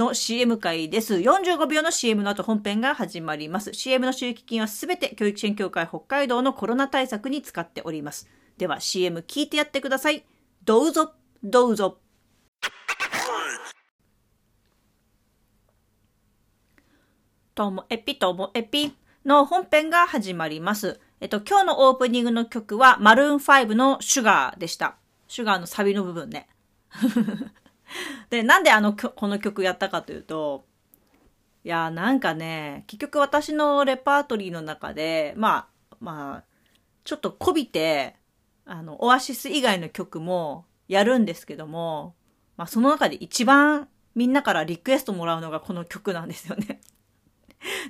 の CM 会です。45秒の CM の後本編が始まります。CM の収益金はすべて教育支援協会北海道のコロナ対策に使っております。では CM 聞いてやってください。どうぞ、どうぞ。ともエピともエピの本編が始まります。えっと、今日のオープニングの曲は、マルーン5のシュガーでした。シュガーのサビの部分ね。で、なんであの、この曲やったかというと、いや、なんかね、結局私のレパートリーの中で、まあ、まあ、ちょっとこびて、あの、オアシス以外の曲もやるんですけども、まあ、その中で一番みんなからリクエストもらうのがこの曲なんですよね。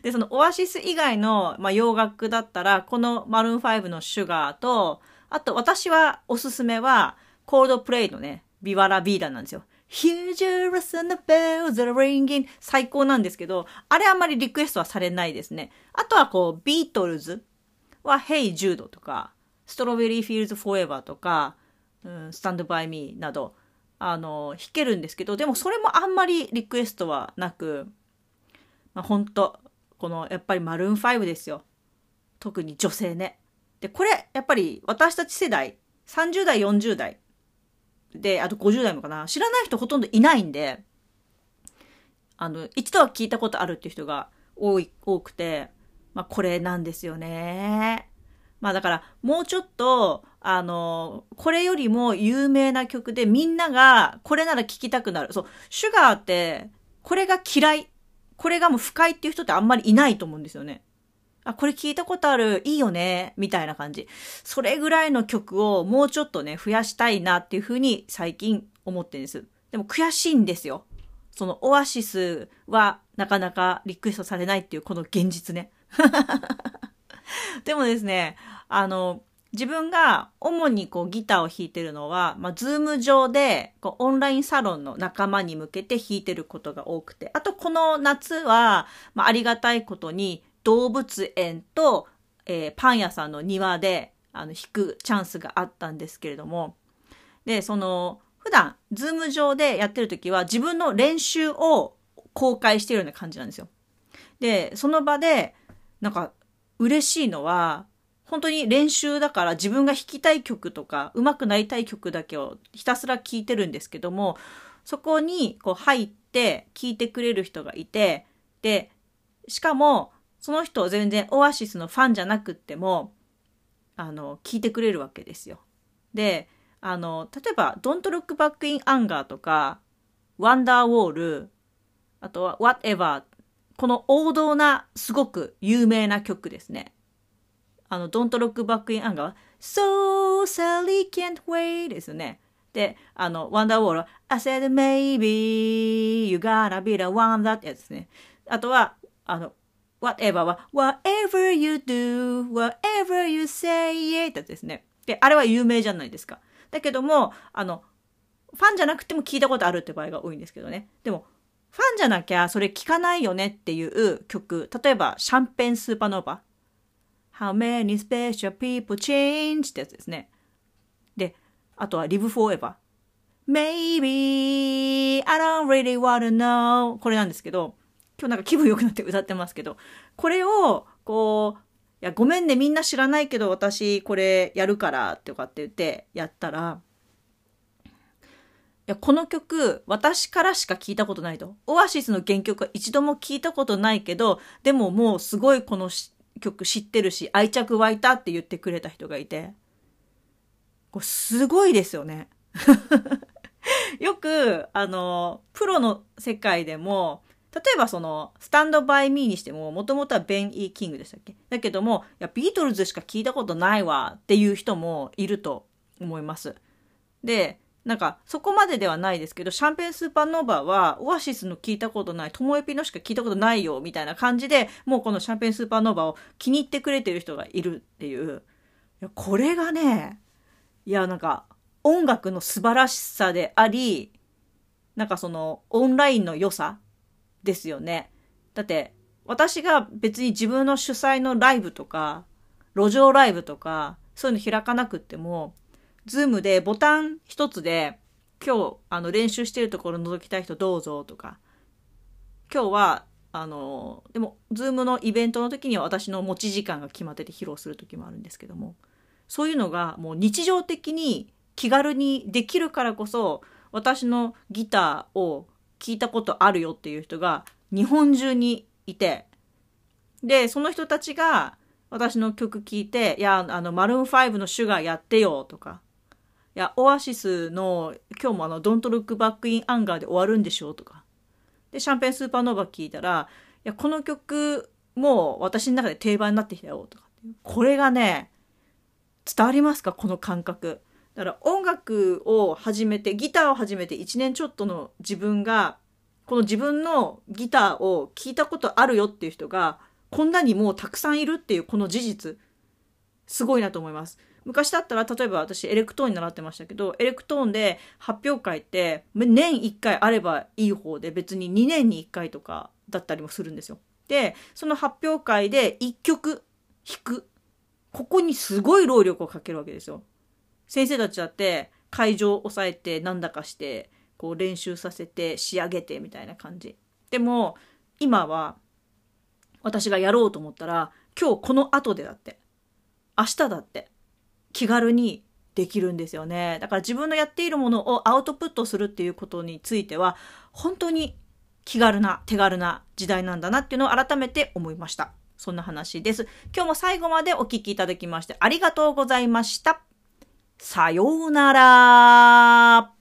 で、そのオアシス以外の、まあ、洋楽だったら、このマルーン5のシュガーと、あと私はおすすめは、 Coldplay のね、 Viva la Vida なんですよ。 Hear Jerusalem bells are ringing 最高なんですけど、あれあんまりリクエストはされないですね。あとはこう、ビートルズは Hey Jude とか、 Strawberry Fields Forever とか、うん、Stand by Me など、あの、弾けるんですけど、でもそれもあんまりリクエストはなく、まあ、本当このやっぱりマルーン5ですよ。特に女性ね。で、これやっぱり私たち世代、30代、40代で、あと50代もかな、知らない人ほとんどいないんで、あの、一度は聞いたことあるっていう人が多い、多くて、まあこれなんですよね。まあだから、もうちょっと、あの、これよりも有名な曲でみんながこれなら聴きたくなる。そう、シュガーって、これが嫌いこれがもう不快っていう人ってあんまりいないと思うんですよね。あ、これ聞いたことある、いいよね、みたいな感じ。それぐらいの曲をもうちょっとね、増やしたいなっていうふうに最近思ってるんです。でも悔しいんですよ。そのオアシスはなかなかリクエストされないっていうこの現実ね。でもですね、あの、自分が主にこうギターを弾いてるのは、まあ、ズーム上でこうオンラインサロンの仲間に向けて弾いてることが多くて、あとこの夏は、まあ、ありがたいことに動物園と、えー、パン屋さんの庭であの弾くチャンスがあったんですけれども、で、その、普段、ズーム上でやってる時は自分の練習を公開してるような感じなんですよ。で、その場で、なんか、嬉しいのは、本当に練習だから自分が弾きたい曲とか上手くなりたい曲だけをひたすら聴いてるんですけどもそこにこう入って聴いてくれる人がいてでしかもその人全然オアシスのファンじゃなくってもあの聞いてくれるわけですよ。であの例えば「Don't Look Back in Anger」とか「Wonderwall」あとは「Whatever」この王道なすごく有名な曲ですね。あの、Don't Look Back in Anger は、So Sally Can't Wait ですよね。で、あの、Wonderwall は、I said maybe you gotta be the one that やつですね。あとは、あの、whatever は、whatever you do, whatever you say it ですね。で、あれは有名じゃないですか。だけども、あの、ファンじゃなくても聞いたことあるって場合が多いんですけどね。でも、ファンじゃなきゃそれ聞かないよねっていう曲。例えば、シャンペンスーパーノーバー How many special people change ってやつですね。で、あとは Live Forever。Maybe I don't really wanna know これなんですけど、今日なんか気分良くなって歌ってますけど、これを、こう、いや、ごめんね、みんな知らないけど私これやるからとかって言ってやったら、いや、この曲、私からしか聞いたことないと。オアシスの原曲は一度も聞いたことないけど、でももうすごいこの曲知ってるし愛着湧いたって言ってくれた人がいてこれすごいですよね。よくあのプロの世界でも例えばそのスタンドバイミーにしてももともとはベン・イー・キングでしたっけ？だけどもいやビートルズしか聞いたことないわっていう人もいると思います。でなんか、そこまでではないですけど、シャンペンスーパーノーバーは、オアシスの聞いたことない、トモエピのしか聞いたことないよ、みたいな感じで、もうこのシャンペンスーパーノーバーを気に入ってくれてる人がいるっていう。いや、これがね、いや、なんか、音楽の素晴らしさであり、なんかその、オンラインの良さですよね。だって、私が別に自分の主催のライブとか、路上ライブとか、そういうの開かなくっても、ズームでボタン一つで、今日、あの、練習してるところ覗きたい人どうぞとか、今日は、あの、でも、ズームのイベントの時には私の持ち時間が決まってて披露する時もあるんですけども、そういうのがもう日常的に気軽にできるからこそ、私のギターを聞いたことあるよっていう人が日本中にいて、で、その人たちが私の曲聴いて、いや、あの、マルーン5のシュガーやってよとか、いや、オアシスの今日もあの、Don't Look Back in Anger で終わるんでしょとか。で、シャンペンスーパーノーバー聞いたら、いや、この曲もう私の中で定番になってきたよとか。これがね、伝わりますか？この感覚。だから音楽を始めて、ギターを始めて1年ちょっとの自分が、この自分のギターを聴いたことあるよっていう人が、こんなにもうたくさんいるっていうこの事実、すごいなと思います。昔だったら、例えば私エレクトーンに習ってましたけど、エレクトーンで発表会って年1回あればいい方で別に2年に1回とかだったりもするんですよ。で、その発表会で1曲弾く。ここにすごい労力をかけるわけですよ。先生たちだって会場を抑えてなんだかして、こう練習させて仕上げてみたいな感じ。でも、今は私がやろうと思ったら、今日この後でだって、明日だって、気軽にできるんですよね。だから自分のやっているものをアウトプットするっていうことについては、本当に気軽な、手軽な時代なんだなっていうのを改めて思いました。そんな話です。今日も最後までお聞きいただきましてありがとうございました。さようなら。